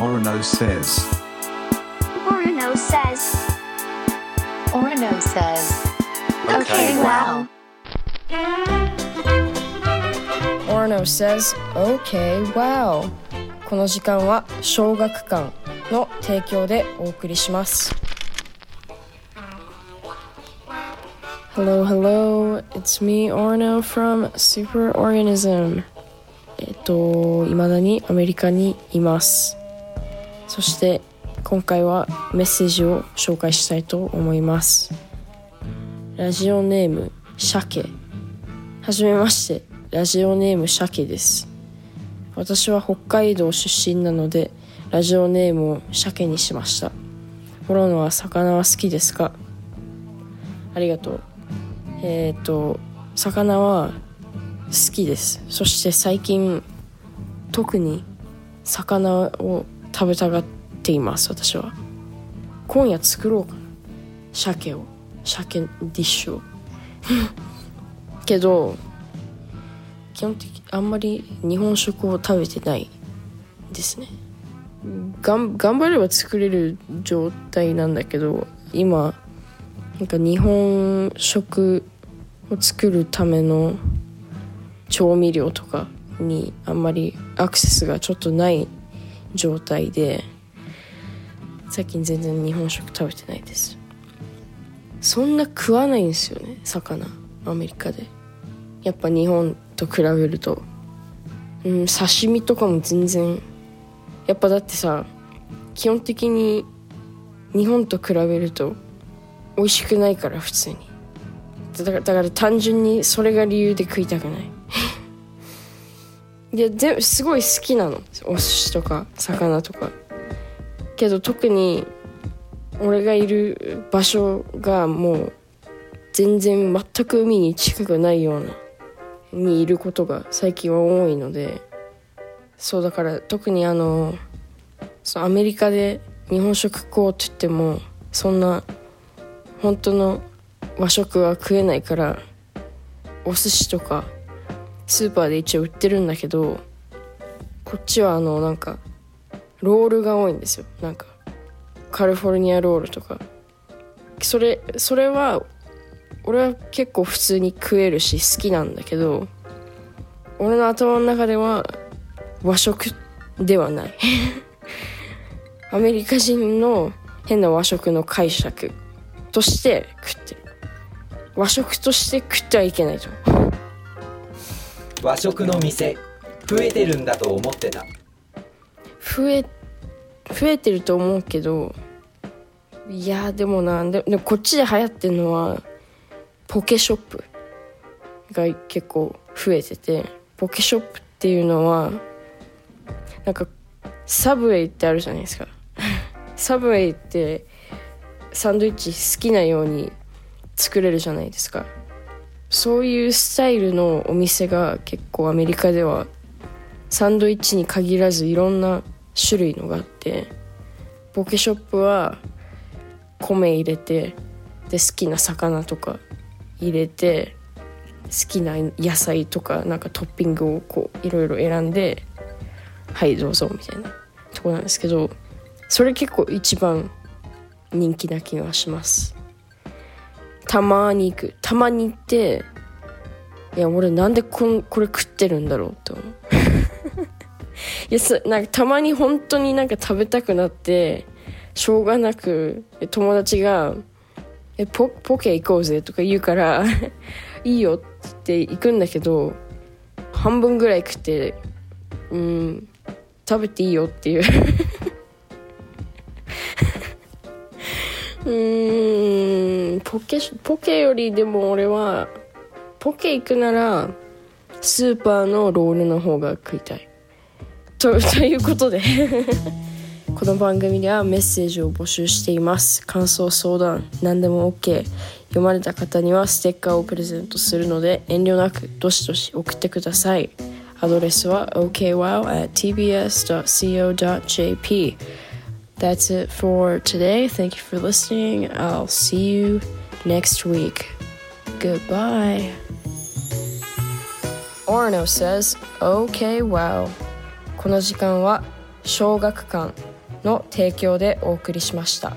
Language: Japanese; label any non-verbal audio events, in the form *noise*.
Orono says. Orono says. Orono says. Okay, wow. Orno says, OK, wow. この時間は小学館の提供でお送りします。Hello, hello. It's me, Orno from Superorganism. えっと、未だにアメリカにいます。そして今回はメッセージを紹介したいと思います。ラジオネーム、鮭。はじめまして、ラジオネーム鮭です。私は北海道出身なので、ラジオネームを鮭にしました。フォロノは魚は好きですか？ありがとう。えっ、と、魚は好きです。そして最近、特に魚を食べたがっています、私は。今夜作ろうかな。鮭を。鮭ディッシュを。*laughs* けど、基本的あんまり日本食を食べてないですね頑張れば作れる状態なんだけど今なんか日本食を作るための調味料とかにあんまりアクセスがちょっとない状態で最近全然日本食食べてないです。そんな食わないんですよね魚。アメリカで。やっぱ日本と比べると。うん刺身とかも全然。やっぱだってさ基本的に日本と比べると美味しくないから普通に。だからだから単純にそれが理由で食いたくない。いやですごい好きなの。お寿司とか魚とか。けど特に俺がいる場所がもう全然全く海に近くないようなにいることが最近は多いので。そうだから特にあのそうアメリカで日本食食おうって言ってもそんな本当の和食は食えないからお寿司とかスーパーで一応売ってるんだけどこっちはあのなんかロールが多いんですよ。なんかカリフォルニアロールとか。それそれは俺は結構普通に食えるし好きなんだけど俺の頭の中では和食ではない。*laughs* アメリカ人の変な和食の解釈として食ってる。和食として食ってはいけないと。和食の店増えてるんだと思ってた。増え増えてると思うけどいやでもなででもこっちで流行ってるのはポケショップが結構増えててポケショップっていうのはなんかサブウェイってあるじゃないですか。*laughs* サブウェイってサンドイッチ好きなように作れるじゃないですか。そういうスタイルのお店が結構アメリカではサンドイッチに限らずいろんな種類のがあってポケショップは米入れてで好きな魚とか入れて好きな野菜とかなんかトッピングをこういろいろ選んではいどうぞみたいなとこなんですけどそれ結構一番人気な気がします。たまに行く。たまに行っていや俺なんでこんこれ食ってるんだろうって思う。*laughs* いやそなんかたまに本当になんか食べたくなってしょうがなく友達が「えポポケ行こうぜ」とか言うから「*laughs* いいよ」って言って行くんだけど半分ぐらい食って「うん食べていいよ」っていう。う *laughs* んーんポケポケよりでも俺はポケ行くならスーパーのロールの方が食いたい。と *laughs* いうことで *laughs* この番組ではメッセージを募集しています。感想相談何でも OK 読まれた方にはステッカーをプレゼントするので遠慮なくどしどし送ってください。アドレスは okwow.tbs.co.jp That's it for today. Thank you for listening. I'll see you next week. Goodbye. Orno says, Okay, wow. この時間は 小学館の提供でお送りしました。